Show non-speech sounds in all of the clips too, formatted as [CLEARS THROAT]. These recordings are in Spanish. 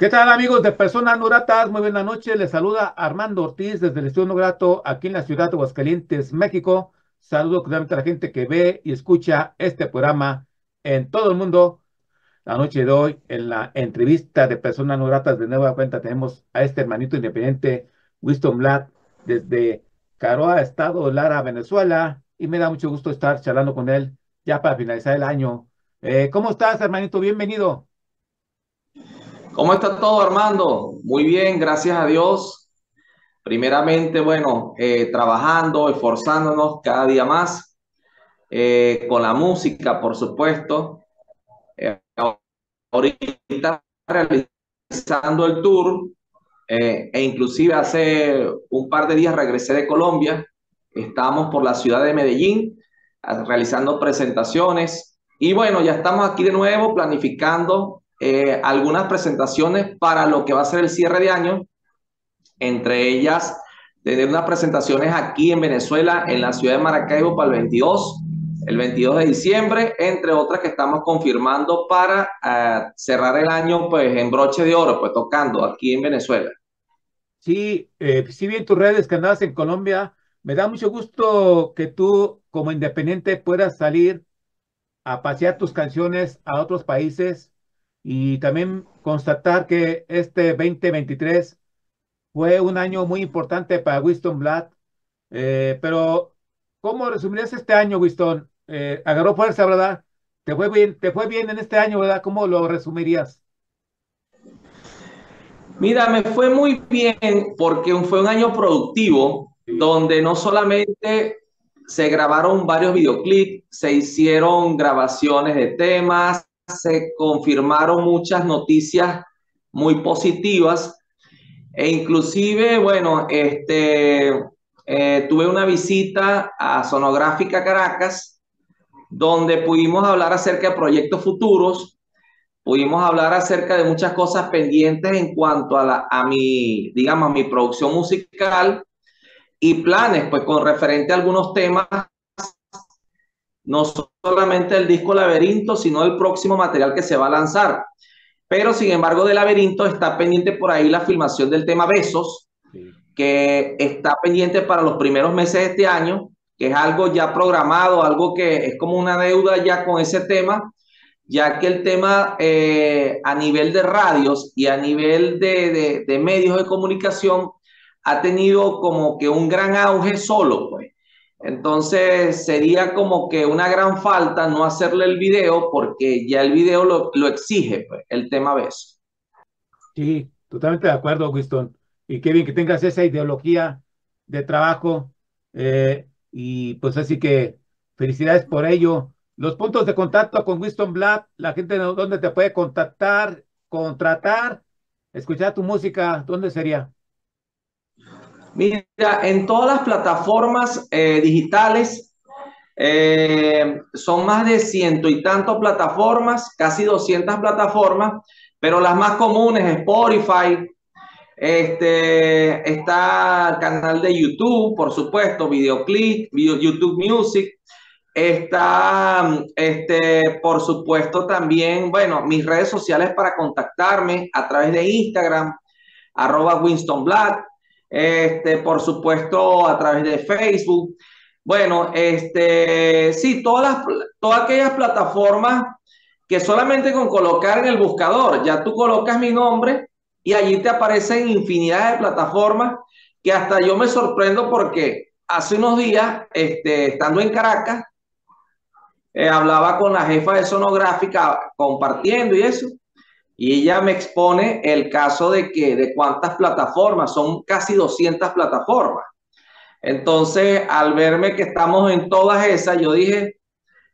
¿Qué tal amigos de Personas No Gratas? Muy buena noche. Les saluda Armando Ortiz desde el Estudio No Grato aquí en la ciudad de Aguascalientes, México. Saludo claramente a la gente que ve y escucha este programa en todo el mundo. La noche de hoy, en la entrevista de Personas No Gratas, de nueva cuenta tenemos a este hermanito independiente, Winston Black, desde Caroa, Estado Lara, Venezuela. Y me da mucho gusto estar charlando con él ya para finalizar el año. Eh, ¿Cómo estás, hermanito? Bienvenido. ¿Cómo está todo, Armando? Muy bien, gracias a Dios. Primeramente, bueno, eh, trabajando, esforzándonos cada día más eh, con la música, por supuesto. Eh, ahorita realizando el tour e inclusive hace un par de días regresé de Colombia. Estamos por la ciudad de Medellín realizando presentaciones y bueno, ya estamos aquí de nuevo planificando eh, algunas presentaciones para lo que va a ser el cierre de año, entre ellas tener unas presentaciones aquí en Venezuela, en la ciudad de Maracaibo para el 22, el 22 de diciembre, entre otras que estamos confirmando para eh, cerrar el año pues en broche de oro, pues tocando aquí en Venezuela. Sí, eh, sí vi en tus redes que andabas en Colombia. Me da mucho gusto que tú como independiente puedas salir a pasear tus canciones a otros países y también constatar que este 2023 fue un año muy importante para Winston Black. Eh, pero, ¿cómo resumirías este año, Winston? Eh, agarró fuerza, ¿verdad? ¿Te fue, bien, ¿Te fue bien en este año, verdad? ¿Cómo lo resumirías? Mira, me fue muy bien porque fue un año productivo donde no solamente se grabaron varios videoclips, se hicieron grabaciones de temas, se confirmaron muchas noticias muy positivas e inclusive, bueno, este, eh, tuve una visita a Sonográfica Caracas donde pudimos hablar acerca de proyectos futuros, pudimos hablar acerca de muchas cosas pendientes en cuanto a, la, a mi, digamos, mi producción musical y planes, pues con referente a algunos temas no solamente el disco Laberinto, sino el próximo material que se va a lanzar. Pero sin embargo, de Laberinto está pendiente por ahí la filmación del tema Besos, que está pendiente para los primeros meses de este año, que es algo ya programado, algo que es como una deuda ya con ese tema, ya que el tema eh, a nivel de radios y a nivel de, de medios de comunicación ha tenido como que un gran auge solo, pues. Entonces sería como que una gran falta no hacerle el video porque ya el video lo, exige, pues, el tema beso. Sí, totalmente de acuerdo, Winston. Y qué bien que tengas esa ideología de trabajo. Eh, y pues así que felicidades por ello. Los puntos de contacto con Winston Black, la gente donde te puede contactar, contratar, escuchar tu música, ¿dónde sería? Mira, en todas las plataformas eh, digitales, eh, son más de ciento y tantos plataformas, casi 200 plataformas, pero las más comunes, Spotify, este, está el canal de YouTube, por supuesto, Videoclip, YouTube Music, está, este, por supuesto, también, bueno, mis redes sociales para contactarme a través de Instagram, arroba Winston este, por supuesto, a través de Facebook. Bueno, este, sí, todas, las, todas aquellas plataformas que solamente con colocar en el buscador, ya tú colocas mi nombre y allí te aparecen infinidad de plataformas que hasta yo me sorprendo porque hace unos días, este, estando en Caracas, eh, hablaba con la jefa de sonográfica compartiendo y eso, y ella me expone el caso de que de cuántas plataformas, son casi 200 plataformas. Entonces, al verme que estamos en todas esas, yo dije,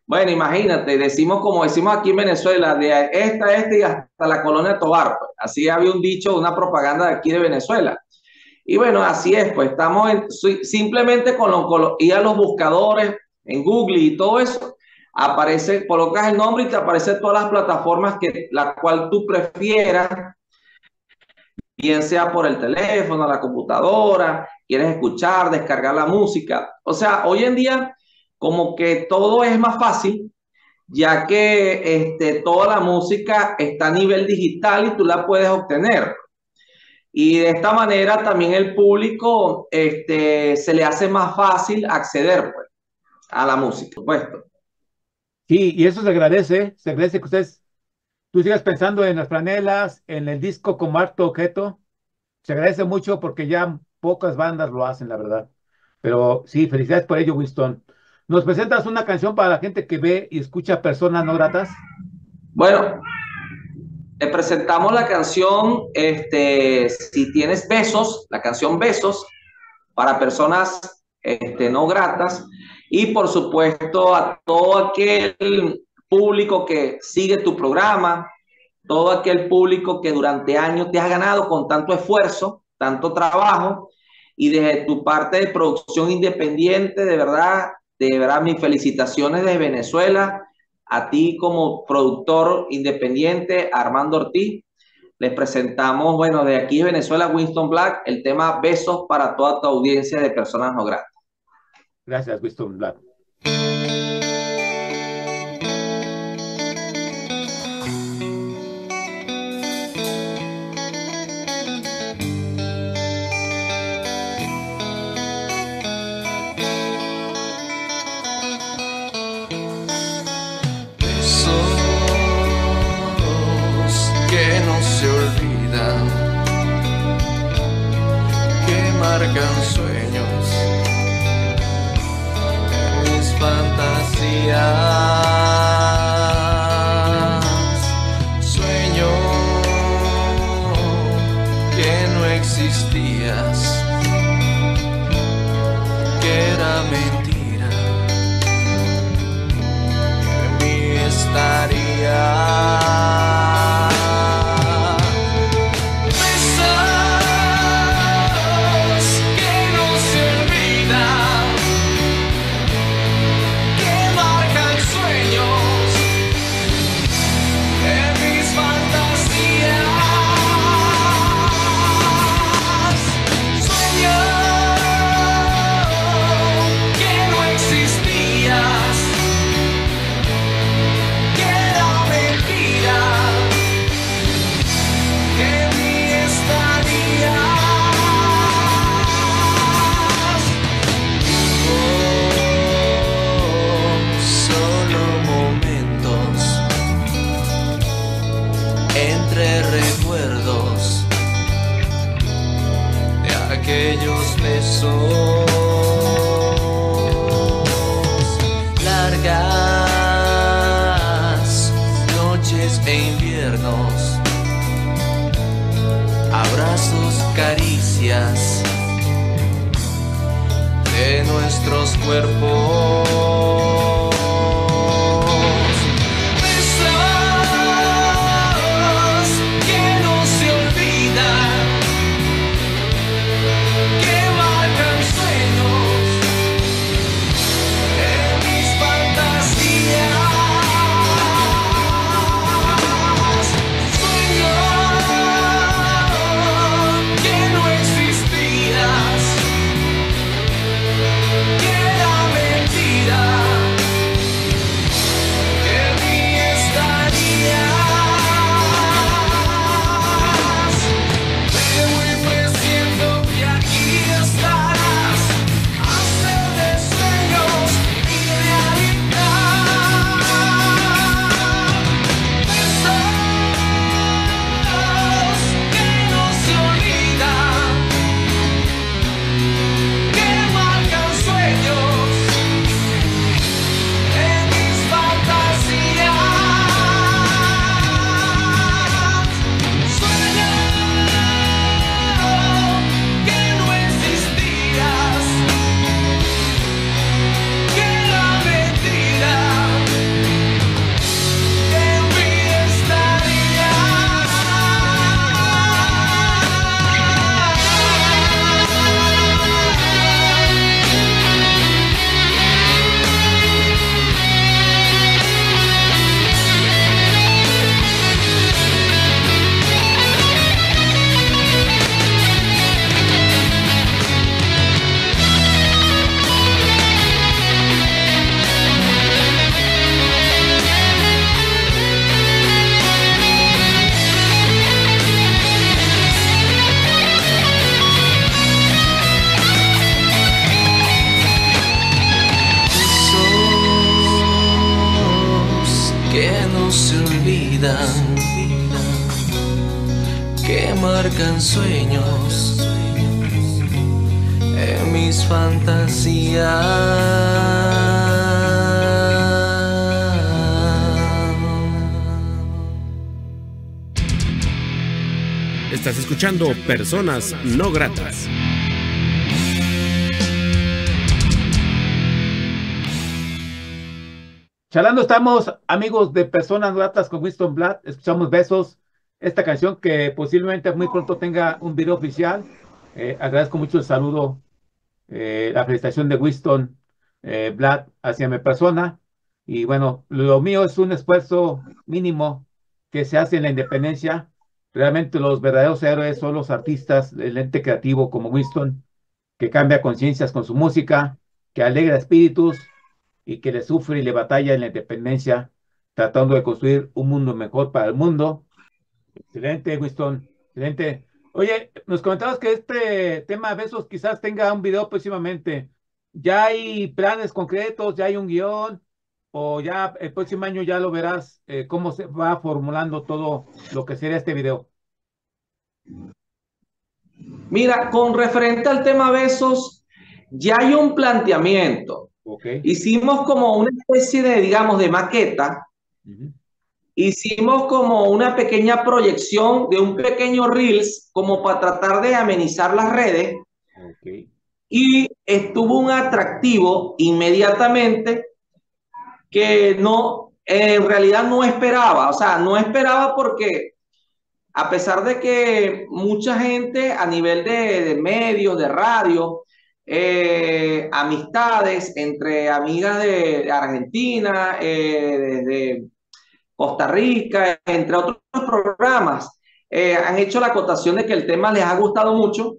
Bueno, imagínate, decimos como decimos aquí en Venezuela, de esta, esta y hasta la colonia Tobar. Pues. Así había un dicho, una propaganda de aquí de Venezuela. Y bueno, así es, pues estamos simplemente con, lo, ir a los buscadores en Google y todo eso, aparece, colocas el nombre y te aparecen todas las plataformas que la cual tú prefieras, bien sea por el teléfono, la computadora, quieres escuchar, descargar la música. O sea, hoy en día como que todo es más fácil, ya que este, toda la música está a nivel digital y tú la puedes obtener. Y de esta manera también el público este, se le hace más fácil acceder pues, a la música, supuesto. Sí, y eso se agradece, se agradece que ustedes, tú sigas pensando en las franelas, en el disco como harto objeto. Se agradece mucho porque ya pocas bandas lo hacen, la verdad. Pero sí, felicidades por ello, Winston. ¿Nos presentas una canción para la gente que ve y escucha personas no gratas? Bueno, te presentamos la canción, este, si tienes besos, la canción Besos, para personas este, no gratas, y por supuesto a todo aquel público que sigue tu programa, todo aquel público que durante años te has ganado con tanto esfuerzo, tanto trabajo, y desde tu parte de producción independiente, de verdad, de verdad, mis felicitaciones de Venezuela a ti como productor independiente, Armando Ortiz. Les presentamos, bueno, de aquí Venezuela, Winston Black, el tema Besos para toda tu audiencia de personas no gratas. Gracias, Winston Black. 呀。Escuchando Personas No Gratas. Charlando estamos, amigos de Personas Gratas con Winston Blatt. Escuchamos Besos, esta canción que posiblemente muy pronto tenga un video oficial. Eh, agradezco mucho el saludo, eh, la felicitación de Winston eh, Blatt hacia mi persona. Y bueno, lo mío es un esfuerzo mínimo que se hace en la independencia. Realmente los verdaderos héroes son los artistas del ente creativo como Winston, que cambia conciencias con su música, que alegra espíritus y que le sufre y le batalla en la independencia, tratando de construir un mundo mejor para el mundo. Excelente, Winston. Excelente. Oye, nos comentabas que este tema de besos quizás tenga un video próximamente. ¿Ya hay planes concretos? ¿Ya hay un guion? ¿O ya el próximo año ya lo verás eh, cómo se va formulando todo lo que sería este video? Mira, con referente al tema besos, ya hay un planteamiento. Okay. Hicimos como una especie de, digamos, de maqueta. Uh -huh. Hicimos como una pequeña proyección de un pequeño Reels como para tratar de amenizar las redes. Okay. Y estuvo un atractivo inmediatamente que no, en realidad no esperaba. O sea, no esperaba porque a pesar de que mucha gente a nivel de, de medios, de radio, eh, amistades entre amigas de, Argentina, eh, de, Costa Rica, entre otros programas, eh, han hecho la acotación de que el tema les ha gustado mucho.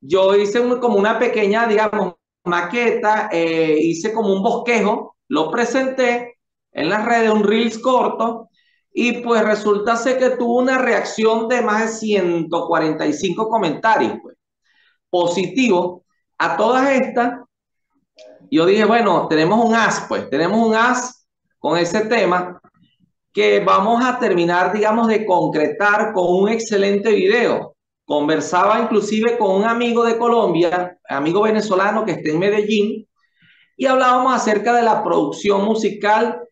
Yo hice como una pequeña, digamos, maqueta, eh, hice como un bosquejo, lo presenté en las redes, un reels corto, y pues resulta ser que tuvo una reacción de más de 145 comentarios, pues, positivos a todas estas, yo dije, bueno, tenemos un as, pues, tenemos un as con ese tema que vamos a terminar, digamos, de concretar con un excelente video. Conversaba inclusive con un amigo de Colombia, amigo venezolano que está en Medellín, y hablábamos acerca de la producción musical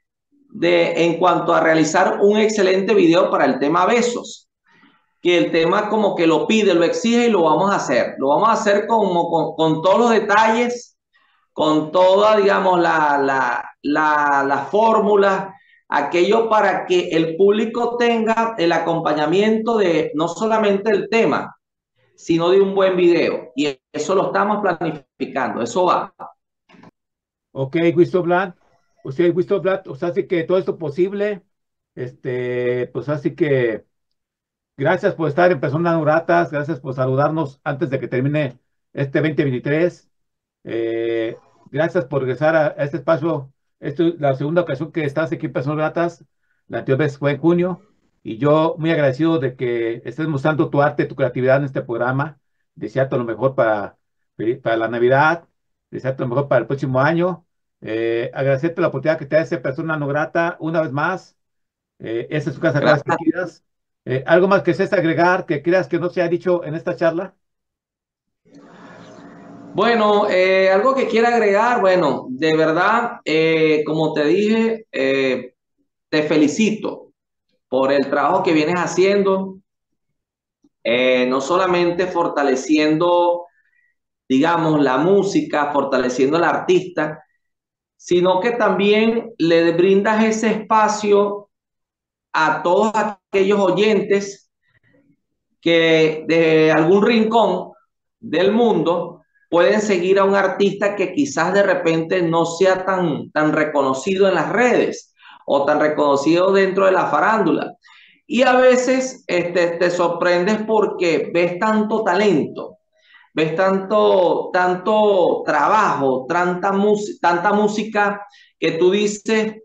de, en cuanto a realizar un excelente video para el tema besos que el tema como que lo pide, lo exige y lo vamos a hacer. Lo vamos a hacer como, con, con todos los detalles, con toda, digamos, la, la, la, la fórmula, aquello para que el público tenga el acompañamiento de no solamente el tema, sino de un buen video. Y eso lo estamos planificando, eso va. Ok, Guisto Blatt. Usted, Guisto Blatt, o sea, así que todo esto posible, este, pues así que Gracias por estar en Personas Gratas, gracias por saludarnos antes de que termine este 2023. Eh, gracias por regresar a, este espacio. Esta es la segunda ocasión que estás aquí en Personas Gratas. La anterior vez fue en junio. Y yo muy agradecido de que estés mostrando tu arte, tu creatividad en este programa. Desearte lo mejor para, para la Navidad. Desearte lo mejor para el próximo año. Eh, agradecerte la oportunidad que te ese persona no grata una vez más. Eh, esa es su casa. Gracias. eh, ¿Algo más que se agregar que creas que no se ha dicho en esta charla? Bueno, eh, algo que quiera agregar, bueno, de verdad, eh, como te dije, te felicito por el trabajo que vienes haciendo, no solamente fortaleciendo, digamos, la música, fortaleciendo al artista, sino que también le brindas ese espacio a todos aquellos oyentes que de algún rincón del mundo pueden seguir a un artista que quizás de repente no sea tan, tan reconocido en las redes o tan reconocido dentro de la farándula. Y a veces este, te sorprendes porque ves tanto talento, ves tanto, tanto trabajo, tanta, tanta música que tú dices,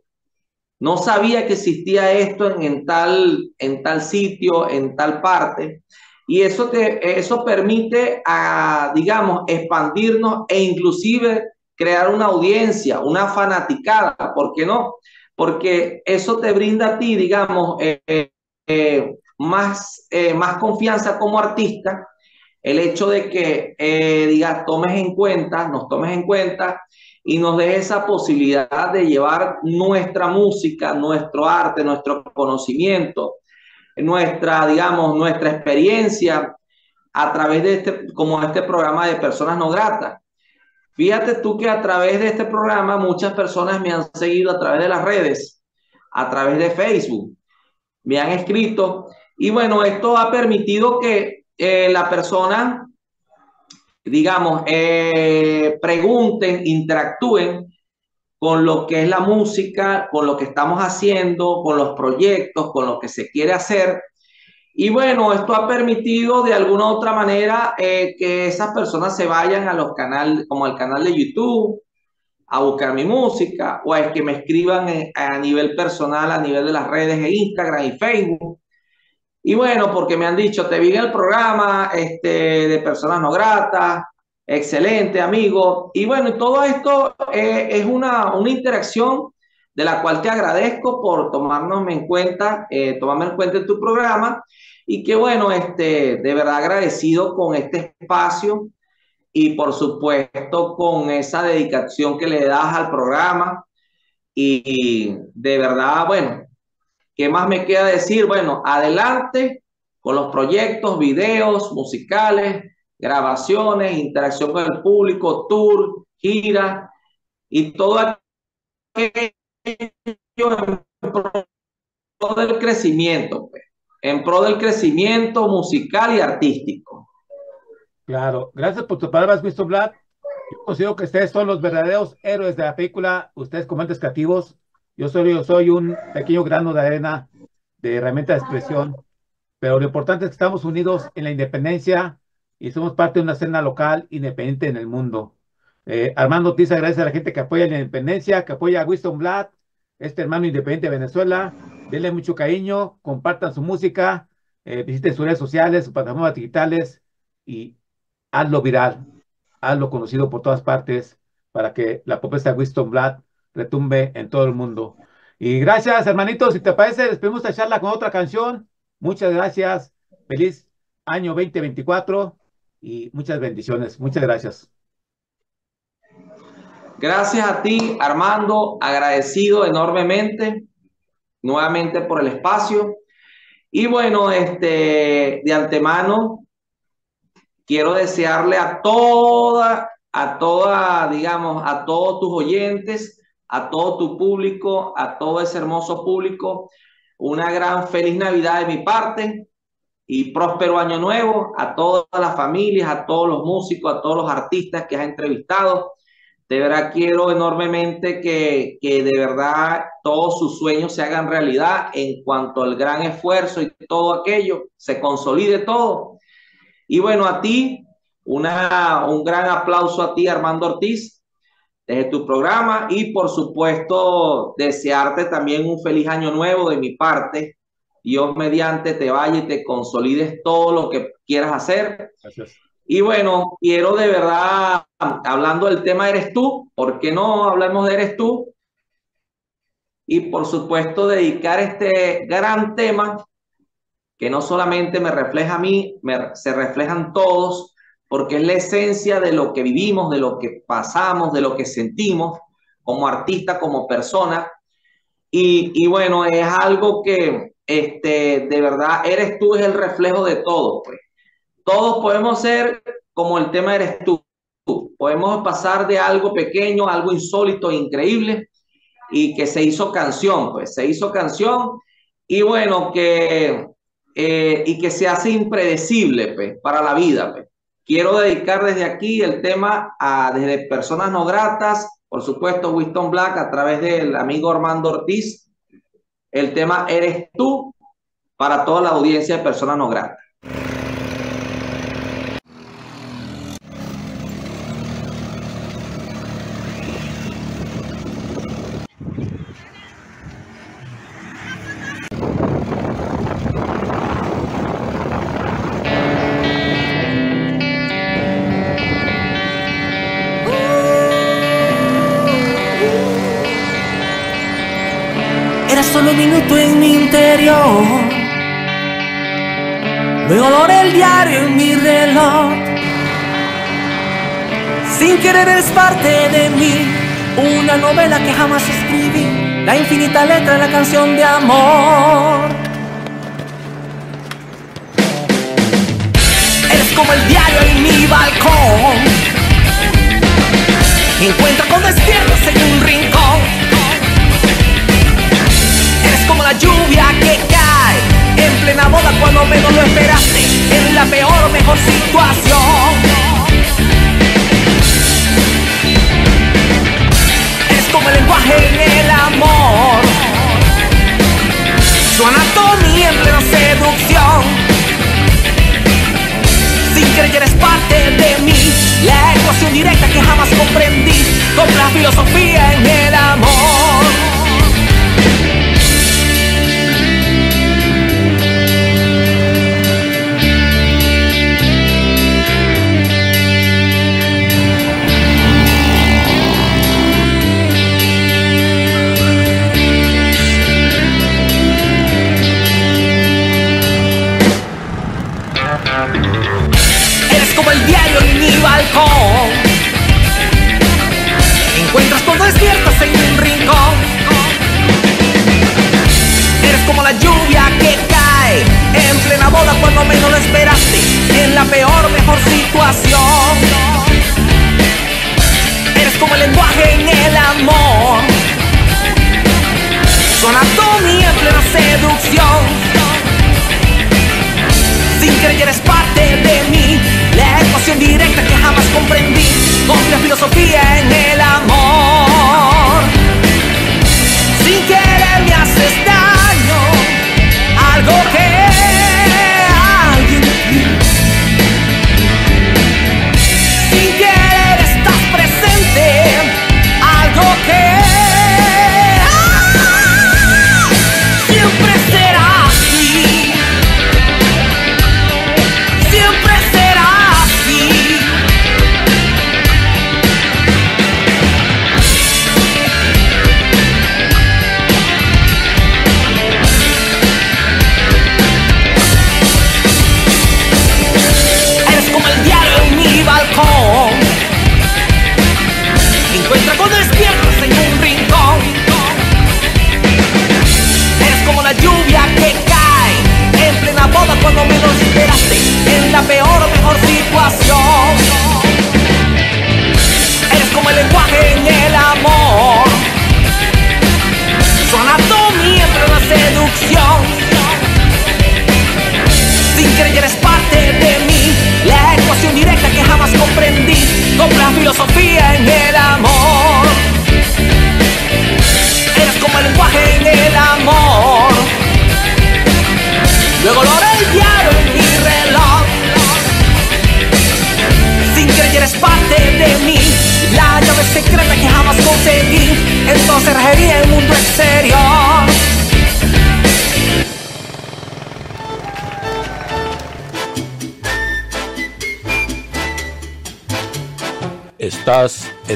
no sabía que existía esto en, en, tal, en tal sitio, en tal parte. Y eso, te, eso permite, a, digamos, expandirnos e inclusive crear una audiencia, una fanaticada, ¿por qué no? porque eso te brinda a ti, digamos, eh, eh, más, más confianza como artista, el hecho de que, digas, tomes en cuenta, nos tomes en cuenta y nos dejes esa posibilidad de llevar nuestra música, nuestro arte, nuestro conocimiento, nuestra, digamos, nuestra experiencia a través de este, como este programa de personas no gratas. Fíjate tú que a través de este programa muchas personas me han seguido a través de las redes, a través de Facebook, me han escrito y bueno, esto ha permitido que eh, la persona, digamos, eh, pregunten, interactúen con lo que es la música, con lo que estamos haciendo, con los proyectos, con lo que se quiere hacer. Y bueno, esto ha permitido de alguna u otra manera eh, que esas personas se vayan a los canales, como al canal de YouTube, a buscar mi música, o a que me escriban a nivel personal, a nivel de las redes de Instagram y Facebook. Y bueno, porque me han dicho, te vi en el programa este, de personas no gratas, Excelente, amigo. Y bueno, todo esto eh, es una, una, interacción de la cual te agradezco por tomarnos en cuenta, eh, tomarme en cuenta en tu programa y que bueno, este, de verdad agradecido con este espacio y por supuesto con esa dedicación que le das al programa y de verdad, bueno, ¿qué más me queda decir? Bueno, adelante con los proyectos, videos, musicales, grabaciones, interacción con el público, tour, gira y todo aquello en pro del crecimiento, pues, en pro del crecimiento musical y artístico. Claro, gracias por tus palabras, Mr. Black. Yo considero que ustedes son los verdaderos héroes de la película, ustedes como entes creativos. Yo soy, yo soy un pequeño grano de arena de herramienta de expresión, pero lo importante es que estamos unidos en la independencia y somos parte de una escena local independiente en el mundo. Eh, Armando Ortiz agradece a la gente que apoya la independencia, que apoya a Winston Blatt, este hermano independiente de Venezuela. Denle mucho cariño, compartan su música, eh, visiten sus redes sociales, sus plataformas digitales y hazlo viral, hazlo conocido por todas partes para que la propuesta de Winston Blatt retumbe en todo el mundo. Y gracias, hermanitos. Si te parece, despedimos esta charla con otra canción. Muchas gracias. Feliz año 2024 y muchas bendiciones. Muchas gracias. Gracias a ti, Armando, agradecido enormemente nuevamente por el espacio. Y bueno, este, de antemano, quiero desearle a toda, a toda, digamos, a todos tus oyentes, a todo tu público, a todo ese hermoso público, una gran feliz Navidad de mi parte y próspero año nuevo a todas las familias, a todos los músicos, a todos los artistas que has entrevistado. De verdad quiero enormemente que, que de verdad todos sus sueños se hagan realidad en cuanto al gran esfuerzo y todo aquello, se consolide todo. Y bueno, a ti, una, un gran aplauso a ti, Armando Ortiz, desde tu programa y por supuesto desearte también un feliz año nuevo de mi parte Dios mediante te vaya y te consolides todo lo que quieras hacer. Y bueno, quiero de verdad, hablando del tema Eres tú, ¿por qué no hablamos de Eres tú? Y por supuesto, dedicar este gran tema que no solamente me refleja a mí, se reflejan todos, porque es la esencia de lo que vivimos, de lo que pasamos, de lo que sentimos como artista, como persona. Y, bueno, es algo que, este, de verdad, eres tú es el reflejo de todo, pues. Todos podemos ser como el tema eres tú. Podemos pasar de algo pequeño algo insólito, increíble, y que se hizo canción, pues se hizo canción, y bueno, que, eh, y que se hace impredecible, pues, para la vida, pues. Quiero dedicar desde aquí el tema a desde personas no gratas, por supuesto, Winston Black, a través del amigo Armando Ortiz, el tema Eres tú para toda la audiencia de personas no gratas. Una novela que jamás escribí, la infinita letra de la canción de amor. Eres como el diario en mi balcón. Encuentra con despiertos en un rincón. Eres como la lluvia que cae en plena boda cuando menos lo esperaste, en la peor o mejor situación. Es el lenguaje en el amor. Su anatomía en plena seducción. Sin querer eres parte de mí. La ecuación directa que jamás comprendí. Con la filosofía en el amor. Encuentras cuando despiertas en un rincón. Eres como la lluvia que cae en plena boda cuando menos lo esperaste, en la peor mejor situación. Eres como el lenguaje en el amor. Su anatomía en plena seducción. Sin querer eres parte de mí Directa que jamás comprendí. Con la filosofía en el amor. Sin querer me haces daño. Algo que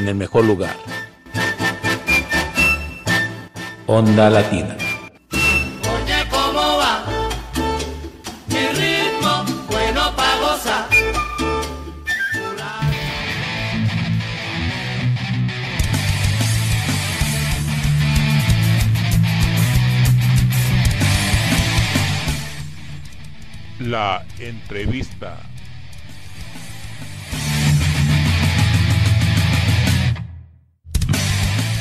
en el mejor lugar. Onda Latina.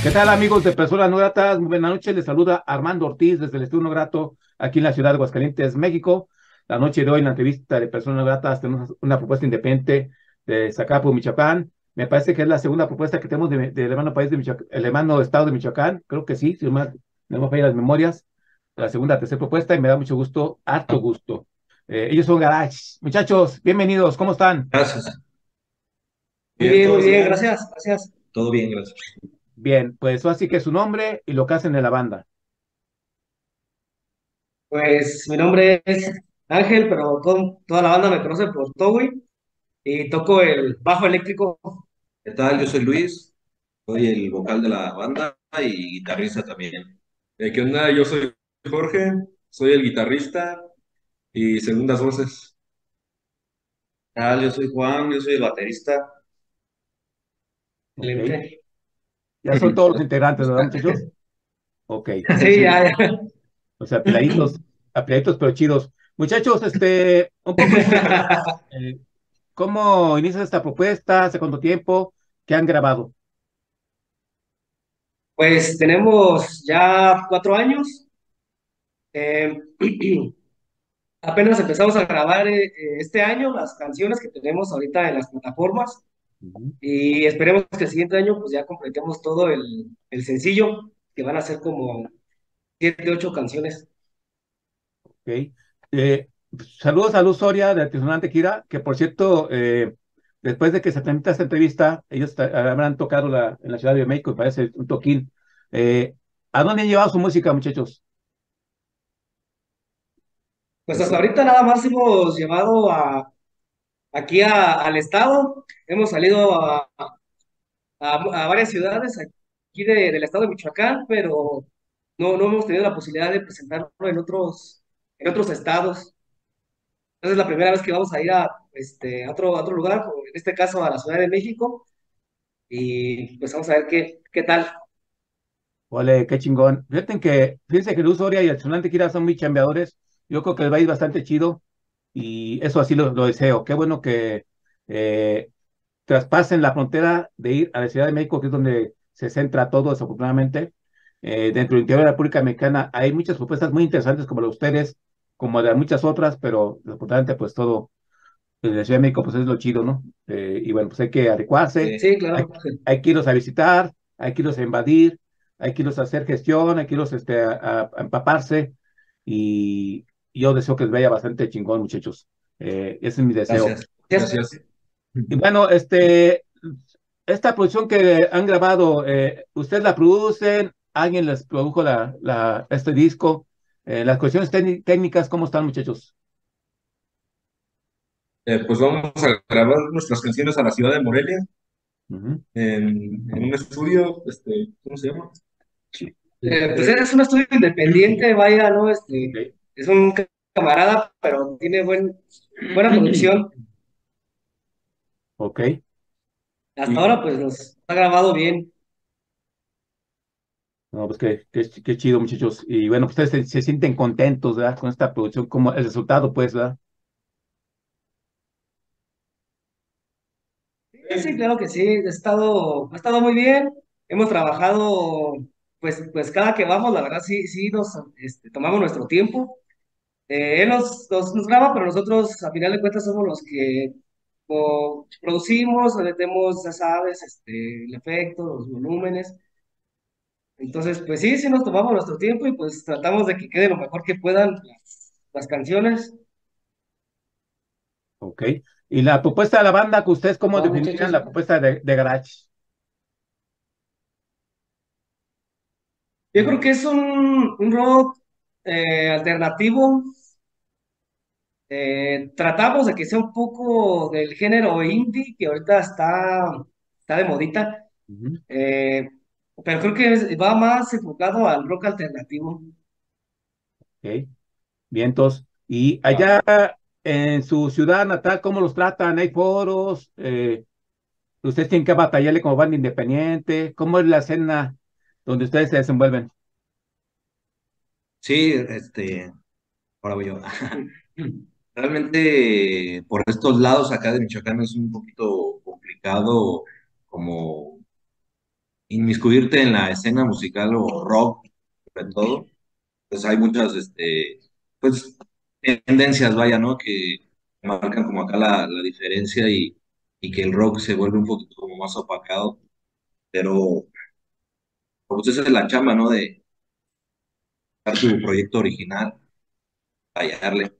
¿Qué tal amigos de Personas No Gratas? Muy buenas noches, les saluda Armando Ortiz desde el Estudio No Grato aquí en la ciudad de Aguascalientes, México. La noche de hoy en la entrevista de Personas No Gratas tenemos una propuesta independiente de Zacapu, Michoacán. Me parece que es la segunda propuesta que tenemos del de, hermano país de Michoacán, el hermano estado de Michoacán, creo que sí, si no me no me las memorias, la segunda, tercera propuesta y me da mucho gusto, harto gusto. Eh, ellos son Garage. Muchachos, bienvenidos, ¿cómo están? Gracias. Muy bien, muy ¿todos bien, gracias, gracias. Todo bien, gracias. Bien, pues así que su nombre y lo que hacen en la banda. Pues mi nombre es Ángel, pero todo- toda la banda me conoce por Towi y toco el bajo eléctrico. ¿Qué tal? Yo soy Luis, soy el vocal de la banda y guitarrista también. Eh, ¿qué onda? Yo soy Jorge, soy el guitarrista y segundas voces. tal? Yo soy Juan, yo soy el baterista. Ok. Ya son todos los [LAUGHS] integrantes, ¿verdad, muchachos? [LAUGHS] Ok. Sí, ya, ya. [LAUGHS] O sea, apiladitos, apiladitos pero chidos. Muchachos, este, un poco, eh, ¿cómo inicias esta propuesta? ¿Hace cuánto tiempo? ¿Qué han grabado? Pues tenemos ya cuatro años. Eh, [CLEARS THROAT] apenas empezamos a grabar eh, este año las canciones que tenemos ahorita en las plataformas Y esperemos que el siguiente año pues ya completemos todo el, el sencillo, que van a ser como siete, ocho canciones. Ok. Eh, saludos a Luz Soria de Artisonante Kira, que por cierto, eh, después de que se transmita esta entrevista, ellos habrán tocado la, en la Ciudad de México, me parece un toquín. Eh, ¿a dónde han llevado su música, muchachos? Pues hasta ahorita nada más hemos llevado a, aquí a- al estado, hemos salido a, a, varias ciudades aquí de- del estado de Michoacán, pero no, no hemos tenido la posibilidad de presentarlo en otros, en otros estados. Entonces es la primera vez que vamos a ir a, este, otro, a otro lugar, en este caso a la Ciudad de México, y pues vamos a ver qué, qué tal. Ole, qué chingón. Fíjense que, fíjense que Luz Soria y Artisonante Kira son muy chambeadores. Yo creo que les va a ir bastante chido y eso así lo, lo deseo. Qué bueno que eh, traspasen la frontera de ir a la Ciudad de México, que es donde se centra todo, desafortunadamente. Eh, dentro del interior de la República Mexicana hay muchas propuestas muy interesantes como la de ustedes, como de muchas otras, pero desafortunadamente pues todo en la Ciudad de México pues es lo chido, ¿no? Eh, y bueno, pues hay que adecuarse, Sí, hay, claro. hay que irlos a visitar, hay que irlos a invadir, hay que irlos a hacer gestión, hay que irlos este, a- a empaparse y yo deseo que les vaya bastante chingón, muchachos. Eh, ese es mi deseo. Gracias. Gracias. Y bueno, este, esta producción que han grabado, eh, ¿ustedes la producen? ¿Alguien les produjo la, la, este disco? Eh, las cuestiones técni- técnicas, ¿cómo están, muchachos? Eh, pues vamos a grabar nuestras canciones a la ciudad de Morelia, en, en un estudio, este, ¿cómo se llama? Eh, pues es un estudio independiente, vaya, ¿no? Este, Ok. Es un camarada, pero tiene buen, buena [CLEARS THROAT] producción. Ok. Hasta Y- ahora, pues nos ha grabado bien. No, pues qué, qué, qué chido, muchachos. Y bueno, pues ustedes se, se sienten contentos, ¿verdad? Con esta producción, como el resultado, pues, ¿verdad? Sí, sí, claro que sí, ha estado, ha estado muy bien. Hemos trabajado, pues, pues cada que vamos, la verdad sí, sí nos este, tomamos nuestro tiempo. Eh, él nos, nos, nos graba, pero nosotros a final de cuentas somos los que o, producimos, le metemos, ya sabes, este, el efecto, los volúmenes. Entonces, pues sí, sí nos tomamos nuestro tiempo y pues tratamos de que quede lo mejor que puedan las, las canciones. Ok. Y la propuesta de la banda, que ustedes, ¿cómo No, definirían muchachos. la propuesta de, de Garage? Yo creo que es un, un rock eh, alternativo. Eh, tratamos de que sea un poco del género indie, que ahorita está, está de modita, eh, pero creo que es- va más enfocado al rock alternativo. Ok. Vientos. Y allá en su ciudad natal, ¿cómo los tratan? ¿Hay foros? Eh, ¿ustedes tienen que batallarle como banda independiente? ¿Cómo es la escena donde ustedes se desenvuelven? Sí, este, ahora voy yo. [LAUGHS] Realmente por estos lados acá de Michoacán es un poquito complicado como inmiscuirte en la escena musical o rock, sobre todo. Pues hay muchas, este, pues, tendencias, vaya, ¿no? Que marcan como acá la, la diferencia y, y que el rock se vuelve un poquito como más opacado, pero pues esa es la chamba, ¿no? De tu proyecto original, fallarle.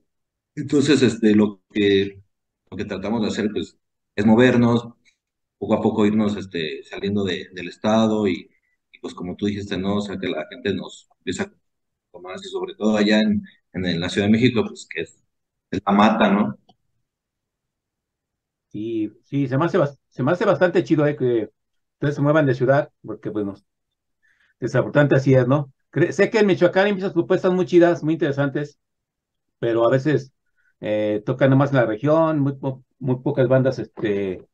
Entonces, este, lo que, lo que tratamos de hacer, pues, es movernos, poco a poco irnos, este, saliendo de, del estado y, y, pues, como tú dijiste, ¿no? O sea, que la gente nos empieza a tomar, y sobre todo allá en, en, la Ciudad de México, pues, que es, es la mata, ¿no? Sí, sí, se me hace, se me hace bastante chido eh, que ustedes se muevan de ciudad, porque, bueno, desafortunadamente así es, ¿no? Sé que en Michoacán hay muchas propuestas muy chidas, muy interesantes, pero a veces eh, tocan nomás en la región, muy, po- muy pocas bandas este,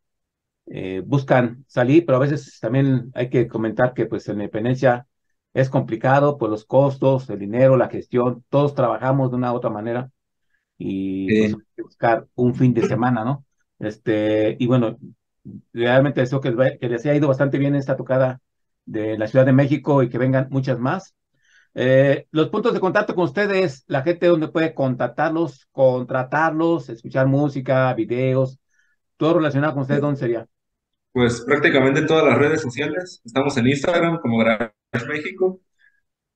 eh, buscan salir, pero a veces también hay que comentar que pues en la independencia es complicado por los costos, el dinero, la gestión, todos trabajamos de una u otra manera y pues, hay que buscar un fin de semana, ¿no? Este, y bueno, realmente deseo que, que les haya ido bastante bien esta tocada de la Ciudad de México y que vengan muchas más. Eh, los puntos de contacto con ustedes, la gente donde puede contactarlos, contratarlos, escuchar música, videos, todo relacionado con ustedes, ¿dónde sería? Pues prácticamente todas las redes sociales. Estamos en Instagram como Garage México,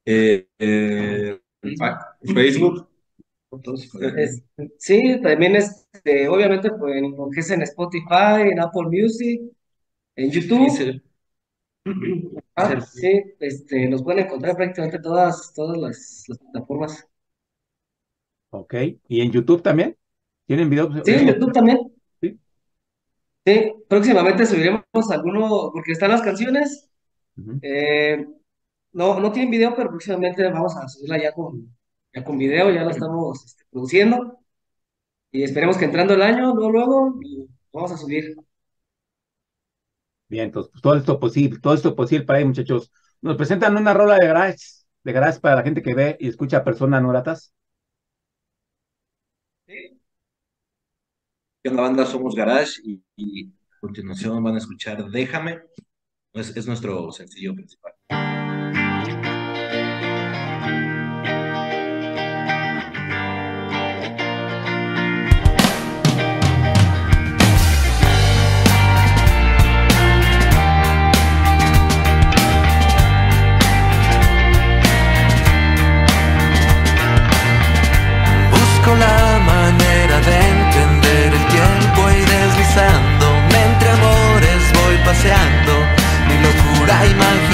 eh, eh, fa- Facebook. Sí, también este, obviamente pues, en Spotify, en Apple Music, en YouTube. Sí, Ah, sí, este, nos pueden encontrar prácticamente todas, todas las, las plataformas. Ok. ¿Y en YouTube también? ¿Tienen videos? Sí, en YouTube también. Sí. Sí, próximamente subiremos alguno, porque están las canciones. Eh, no, no tienen video, pero próximamente vamos a subirla ya con, ya con video, ya la estamos este, produciendo. Y esperemos que entrando el año, luego, luego, vamos a subir. Bien, entonces, pues, todo esto posible, todo esto posible para ahí, muchachos. Nos presentan una rola de garage, de garage para la gente que ve y escucha personas no gratas. En la banda somos Garage y, a continuación van a escuchar Déjame. Es nuestro sencillo principal. Imaginando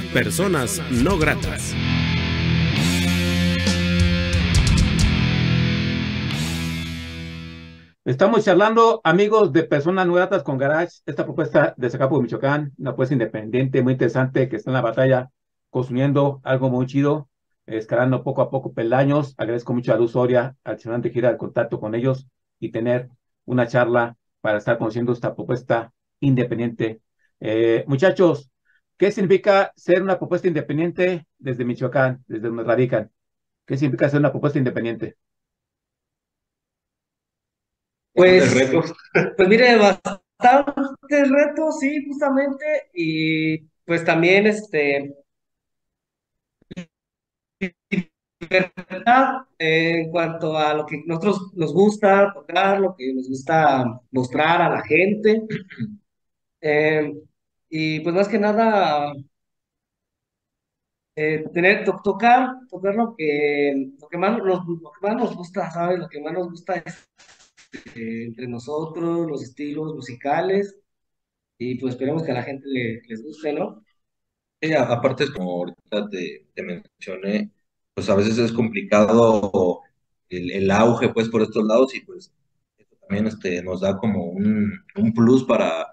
Personas No Gratas. Estamos charlando, amigos de Personas No Gratas con Garage, esta propuesta de Zacapo, Michoacán, una propuesta independiente, muy interesante, que está en la batalla, construyendo algo muy chido, escalando poco a poco peldaños. Agradezco mucho a Luz Soria, al de Gira, el contacto con ellos y tener una charla para estar conociendo esta propuesta independiente. Eh, muchachos, ¿qué significa ser una propuesta independiente desde Michoacán, desde donde radican? ¿Qué significa ser una propuesta independiente? Pues, pues mire, bastantes retos, sí, justamente, y pues también este libertad en cuanto a lo que nosotros nos gusta tocar, lo que nos gusta mostrar a la gente. [CLEARS THROAT] Eh, y pues más que nada, eh, tener, tocar, tocar lo que, lo que más, lo, que más nos gusta, ¿sabes? Lo que más nos gusta es eh, entre nosotros, los estilos musicales, y pues esperemos que a la gente les guste, ¿no? aparte, como ahorita te, te mencioné, pues a veces es complicado el, auge pues por estos lados y pues también este, nos da como un, un plus para,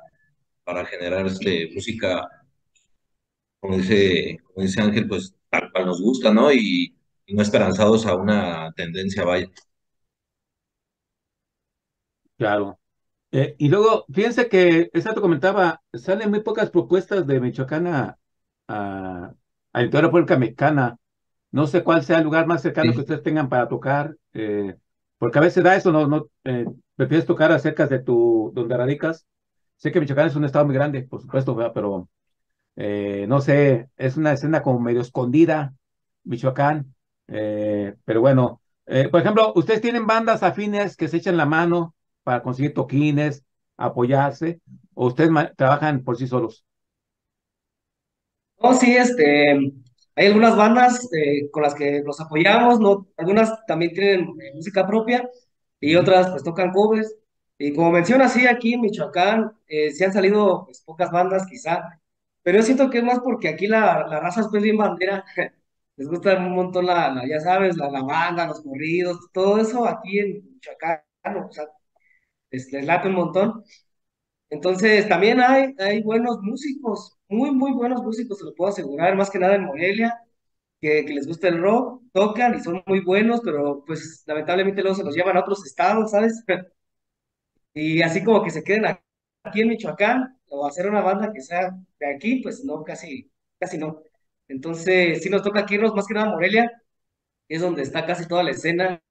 para generar este, música, como dice, como dice Ángel, pues tal cual nos gusta, ¿no? Y, y no esperanzados a una tendencia, vaya. Claro. Eh, y luego, fíjense que, exacto comentaba, salen muy pocas propuestas de Michoacán a, a, a la República Mexicana. No sé cuál sea el lugar más cercano que ustedes tengan para tocar, eh, porque a veces da eso, no, no eh, prefieres tocar acerca de tu, donde radicas. Sé que Michoacán es un estado muy grande, por supuesto, pero eh, no sé, es una escena como medio escondida, Michoacán, pero bueno, por ejemplo, ustedes tienen bandas afines que se echan la mano para conseguir toquines, apoyarse, o ustedes trabajan por sí solos. No, sí, este, hay algunas bandas eh, con las que nos apoyamos, ¿no? Algunas también tienen eh, música propia y otras pues tocan covers. Y como menciona, sí, aquí en Michoacán eh, sí han salido pues, pocas bandas quizá, pero yo siento que es más porque aquí la, la raza es pues bien bandera, [LAUGHS] les gusta un montón la, la, ya sabes, la, la banda, los corridos, todo eso aquí en Michoacán, o sea, les, les late un montón. Entonces, también hay, hay buenos músicos, muy, muy buenos músicos, se lo puedo asegurar, más que nada en Morelia, que, que les gusta el rock, tocan y son muy buenos, pero pues lamentablemente luego se los llevan a otros estados, ¿sabes? [LAUGHS] Y así como que se queden aquí en Michoacán, o hacer una banda que sea de aquí, pues no, casi, casi no. Entonces, sí nos toca aquí irnos más que nada a Morelia, es donde está casi toda la escena.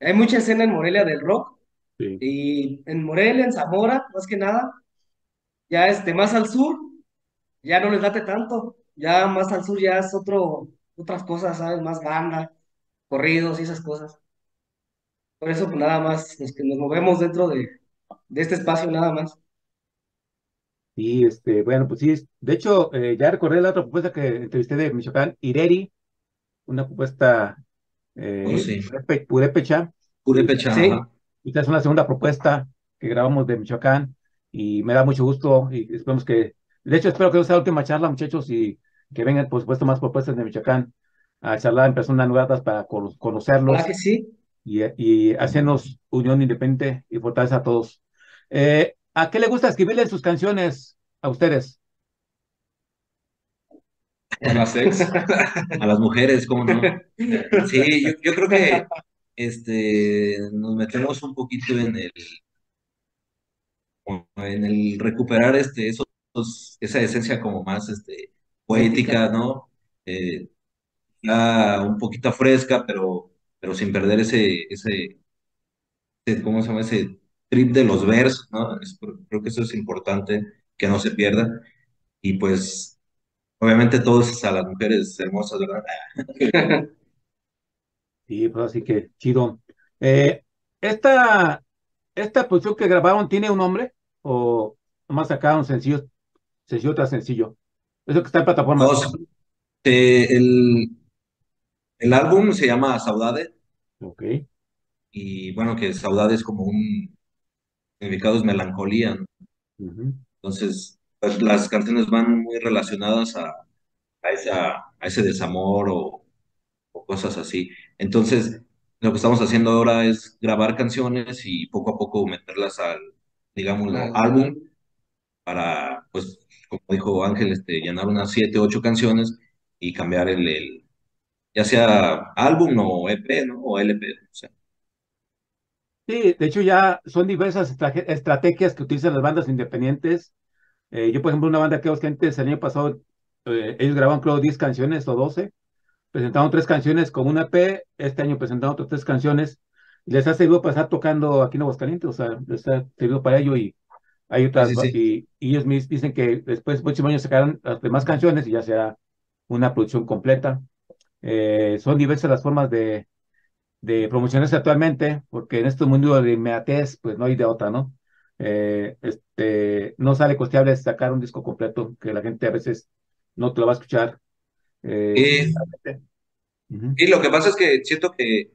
Hay mucha escena en Morelia del rock, y en Morelia, en Zamora, más que nada, ya este, más al sur, ya no les late tanto, ya más al sur ya es otro, otras cosas, ¿sabes? Más banda, corridos y esas cosas. Por eso, pues nada más, los que nos movemos dentro de, de este espacio, nada más. Y este, bueno, pues sí, de hecho, eh, ya recordé la otra propuesta que entrevisté de Michoacán, Ireri, una propuesta eh, Oh, sí. purépe- purépecha. Purépecha, Sí, ajá. esta es una segunda propuesta que grabamos de Michoacán y me da mucho gusto y esperemos que, de hecho, espero que no sea la última charla, muchachos, y que vengan, por supuesto, más propuestas de Michoacán a charlar en personas nuevas para cono- conocerlos ¿Verdad que sí? Y, y hacernos unión independiente y fortaleza a todos. Eh, ¿a qué le gusta escribirle sus canciones a ustedes? A las ex. A las mujeres, ¿cómo no? Sí, yo, yo creo que este, nos metemos un poquito en el, en el recuperar este, esos, esa esencia como más este, poética, ¿no? Eh, ya un poquito fresca, pero, pero sin perder ese, ese, ese, ¿cómo se llama? Ese trip de los versos, ¿no? Es- creo que eso es importante, que no se pierda. Y pues, obviamente todos a las mujeres hermosas, ¿verdad? [LAUGHS] Sí, pues así que chido. Eh, esta, esta producción que grabaron tiene un nombre o nomás sacaron sencillo, sencillo tras sencillo. Eso que está en plataformas. Dos. Eh, el, el álbum se llama Saudade Ok. y bueno, que Saudade es como un significado es melancolía, ¿no? Ujú. Entonces, pues las canciones van muy relacionadas a, a, esa, a ese desamor o, o cosas así. Entonces, lo que estamos haciendo ahora es grabar canciones y poco a poco meterlas al, digámoslo, Claro. álbum para, pues, como dijo Ángel, este, llenar unas siete, ocho canciones y cambiar el, el- ya sea álbum o EP, ¿no? O LP, o sea. Sí, de hecho ya son diversas estrategias que utilizan las bandas independientes. Eh, yo, por ejemplo, una banda que Gentes el año pasado, eh, ellos grabaron creo 10 canciones o 12, presentaron tres canciones con una EP, este año presentaron otras tres canciones, y les ha servido para estar tocando aquí en Aguascalientes, o sea, les ha servido para ello y hay otras, Sí, sí. Y, y ellos mis- dicen que después, el próximo año sacarán las demás canciones y ya será una producción completa. Eh, son diversas las formas de, de promocionarse actualmente, porque en este mundo de inmediatez, pues no hay de otra, ¿no? Eh, este, no sale costeable sacar un disco completo, que la gente a veces no te lo va a escuchar. eh, Y, Ujú. y lo que pasa es que siento que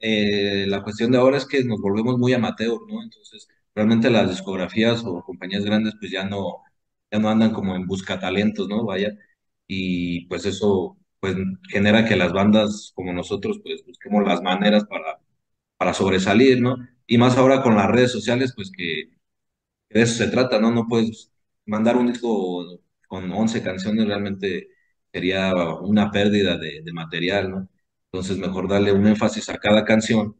eh, la cuestión de ahora es que nos volvemos muy amateur, ¿no? Entonces, realmente las discografías o compañías grandes pues ya no, ya no andan como en busca talentos, ¿no? Vaya, y pues eso pues genera que las bandas como nosotros pues busquemos las maneras para, para sobresalir, ¿no? Y más ahora con las redes sociales, pues que de eso se trata, ¿no? No puedes mandar un disco con 11 canciones, realmente sería una pérdida de, material, ¿no? Entonces, mejor darle un énfasis a cada canción,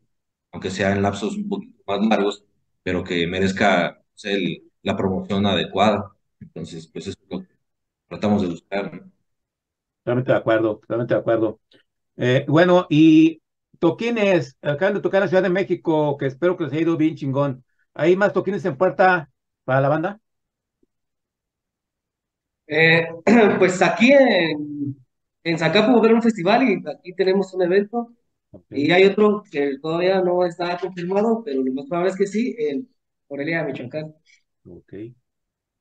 aunque sea en lapsos un poquito más largos, pero que merezca el- la promoción adecuada. Entonces, pues eso es lo que tratamos de buscar, ¿no? Totalmente de acuerdo, totalmente de acuerdo. Eh, bueno, y toquines, acaban de tocar en la Ciudad de México, que espero que les haya ido bien chingón. ¿Hay más toquines en puerta para la banda? Eh, [CLEARS THROAT] pues aquí en, en Zacapu va a haber un festival y aquí tenemos un evento. Y hay otro que todavía no está confirmado, pero lo más probable es que sí, en Morelia, Michoacán. Ok.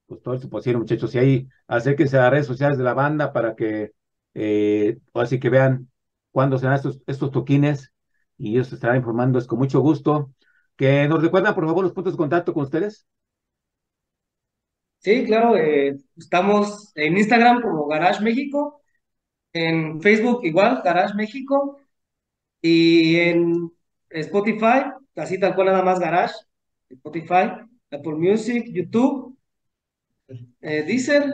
Pues todo eso posible, muchachos. Y ahí acérquense a las redes sociales de la banda para que, eh, así que vean cuándo serán estos, toquines y ellos estarán informando. Es con mucho gusto. Que nos recuerdan, por favor, los puntos de contacto con ustedes. Sí, claro, eh, estamos en Instagram como Garage México, en Facebook igual, Garage México, y en Spotify, así tal cual nada más Garage, Spotify, Apple Music, YouTube, eh, Deezer,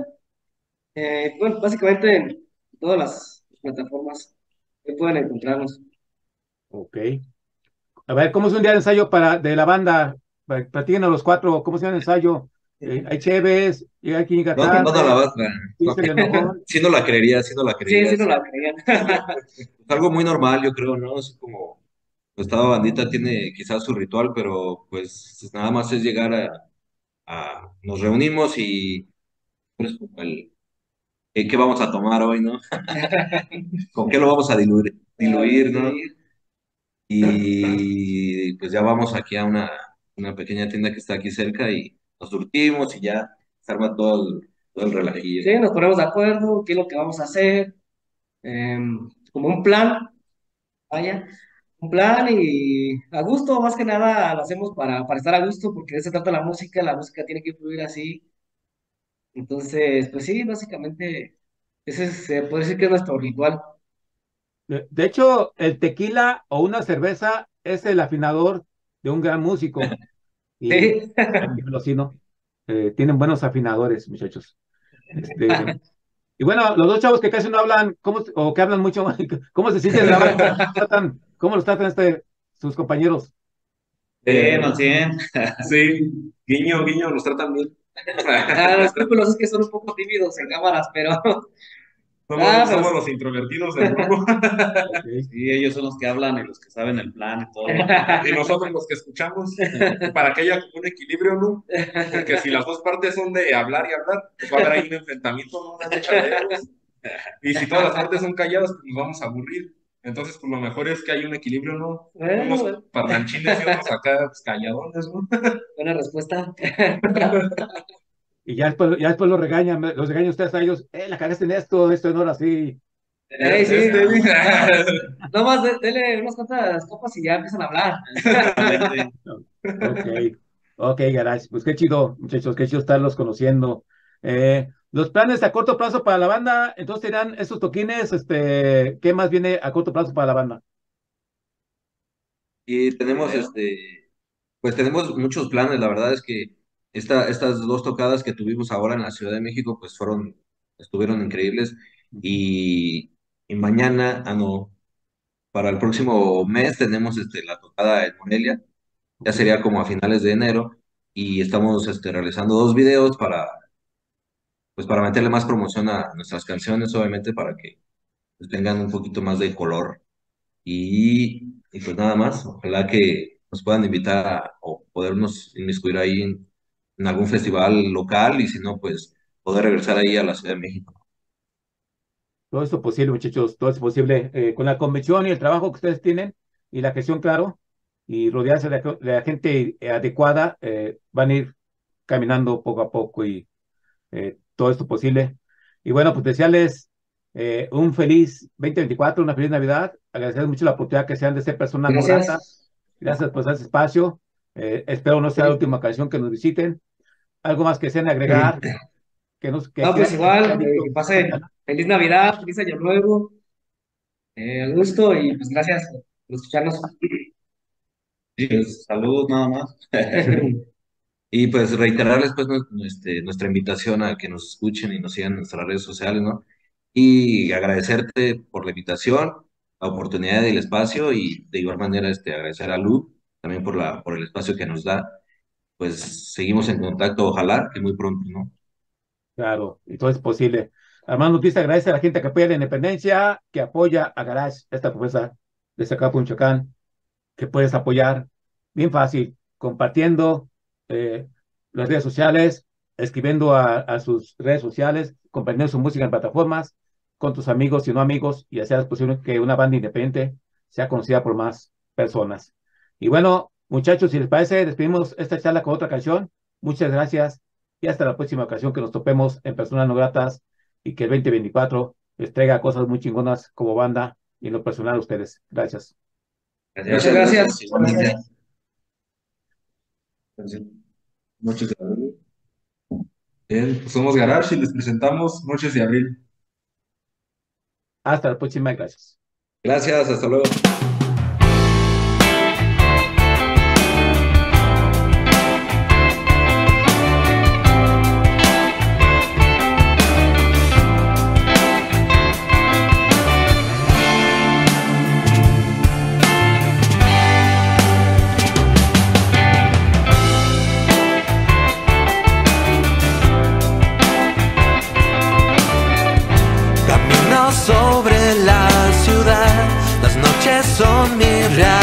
eh, bueno, básicamente en todas las plataformas que pueden encontrarnos. Ok. A ver, ¿cómo es un día de ensayo para, de la banda? Pa- Platíquenos los cuatro, ¿cómo es el ensayo? Eh, hay y hay quien llega No, no, no tarde, la vas [LAUGHS] a. Sí no la creería, sí no la Sí, creería. sí, no la creían. [LAUGHS] Es algo muy normal, yo creo, ¿no? Es como, pues cada bandita tiene quizás su ritual, pero pues nada más es llegar a, a- nos reunimos y pues, como el, ¿qué, qué vamos a tomar hoy, no? [LAUGHS] ¿Con qué lo vamos a diluir, diluir, no? Y pues ya vamos aquí a una, una pequeña tienda que está aquí cerca y nos surtimos y ya se arma todo el, todo el relajillo. Sí, nos ponemos de acuerdo, qué es lo que vamos a hacer, em, como un plan, vaya, un plan y a gusto, más que nada lo hacemos para, para estar a gusto, porque de eso trata la música, la música tiene que fluir así. Entonces, pues sí, básicamente, ese es, se puede decir que es nuestro ritual. De, hecho, el tequila o una cerveza es el afinador de un gran músico. [LAUGHS] Y Sí. Eh, tienen buenos afinadores, muchachos. Este, [LAUGHS] y bueno, los dos chavos que casi no hablan, ¿cómo, o que hablan mucho, [LAUGHS] ¿cómo se sienten ahora? ¿Cómo los tratan, cómo los tratan este, sus compañeros? Bien, al 100. Sí, guiño, guiño, nos tratan bien. [LAUGHS] Ah, los escrúpulos es que son un poco tímidos en cámaras, pero [LAUGHS] Somos, Ah, somos pero- los introvertidos del grupo. [LAUGHS] Sí, ellos son los que hablan y los que saben el plan y todo. Y nosotros los que escuchamos, para que haya un equilibrio, ¿no? Porque si las dos partes son de hablar y hablar, pues va a haber ahí un enfrentamiento, ¿no? Y si todas las partes son calladas, pues nos vamos a aburrir. Entonces, pues lo mejor es que hay un equilibrio, ¿no? Bueno, Unos bueno. parlanchines y otros acá pues, calladones, ¿no? [LAUGHS] buena respuesta. [LAUGHS] Y ya después, ya después los regañan, los regañan ustedes a ellos, eh, la cagaste en esto, esto no era así. Ey, sí. Este, [LAUGHS] Nada más de- dele unas cuantas copas y ya empiezan a hablar. Ok, ok, Garage, pues qué chido, muchachos, qué chido estarlos conociendo. Eh, los planes a corto plazo para la banda, entonces serán esos toquines, este, ¿qué más viene a corto plazo para la banda? Y tenemos este, pues tenemos muchos planes, la verdad es que esta, estas dos tocadas que tuvimos ahora en la Ciudad de México, pues fueron, estuvieron increíbles. Y, y mañana, ah, no, para el próximo mes tenemos este, la tocada en Morelia, ya sería como a finales de enero, y estamos este, realizando dos videos para, pues para meterle más promoción a nuestras canciones, obviamente, para que pues, tengan un poquito más de color. Y, y pues nada más, ojalá que nos puedan invitar a- o podernos inmiscuir ahí en, en algún festival local y si no, pues poder regresar ahí a la Ciudad de México. Todo esto posible, muchachos, todo es posible eh, con la convicción y el trabajo que ustedes tienen y la gestión, claro, y rodearse de la, de la gente adecuada, eh, van a ir caminando poco a poco y eh, todo esto posible. Y bueno, pues desearles eh, un feliz 2024, una feliz Navidad, agradecer mucho la oportunidad que sean de ser personas no Gracias. Gracias por ese espacio. Eh, espero no sea la última ocasión que nos visiten. Algo más que sean agregar. Que nos, que No, pues igual, que pasen feliz Navidad, feliz Año Nuevo, eh, al gusto y pues gracias por escucharnos. Sí, pues, saludos nada más. [LAUGHS] Y pues reiterarles pues este, nuestra invitación a que nos escuchen y nos sigan en nuestras redes sociales, ¿no? Y agradecerte por la invitación, la oportunidad y el espacio y de igual manera este, agradecer a Lu también por la, por el espacio que nos da. Pues seguimos en contacto, ojalá que muy pronto, ¿no? Claro, y todo es posible. Armando Ortiz agradece a la gente que apoya la independencia, que apoya a Garage, esta propuesta de Zacapu Michoacán, que puedes apoyar bien fácil, compartiendo eh, las redes sociales, escribiendo a, a sus redes sociales, compartiendo su música en plataformas, con tus amigos y no amigos, y hacer posible que una banda independiente sea conocida por más personas. Y bueno, muchachos, si les parece, despedimos esta charla con otra canción. Muchas gracias y hasta la próxima ocasión que nos topemos en Personas No Gratas y que el 2024 les traiga cosas muy chingonas como banda y en lo personal a ustedes. Gracias. Muchas gracias. Noches de abril. Bien, pues somos Garage y les presentamos Noches de Abril. Hasta la próxima gracias. Gracias, hasta luego. Noches son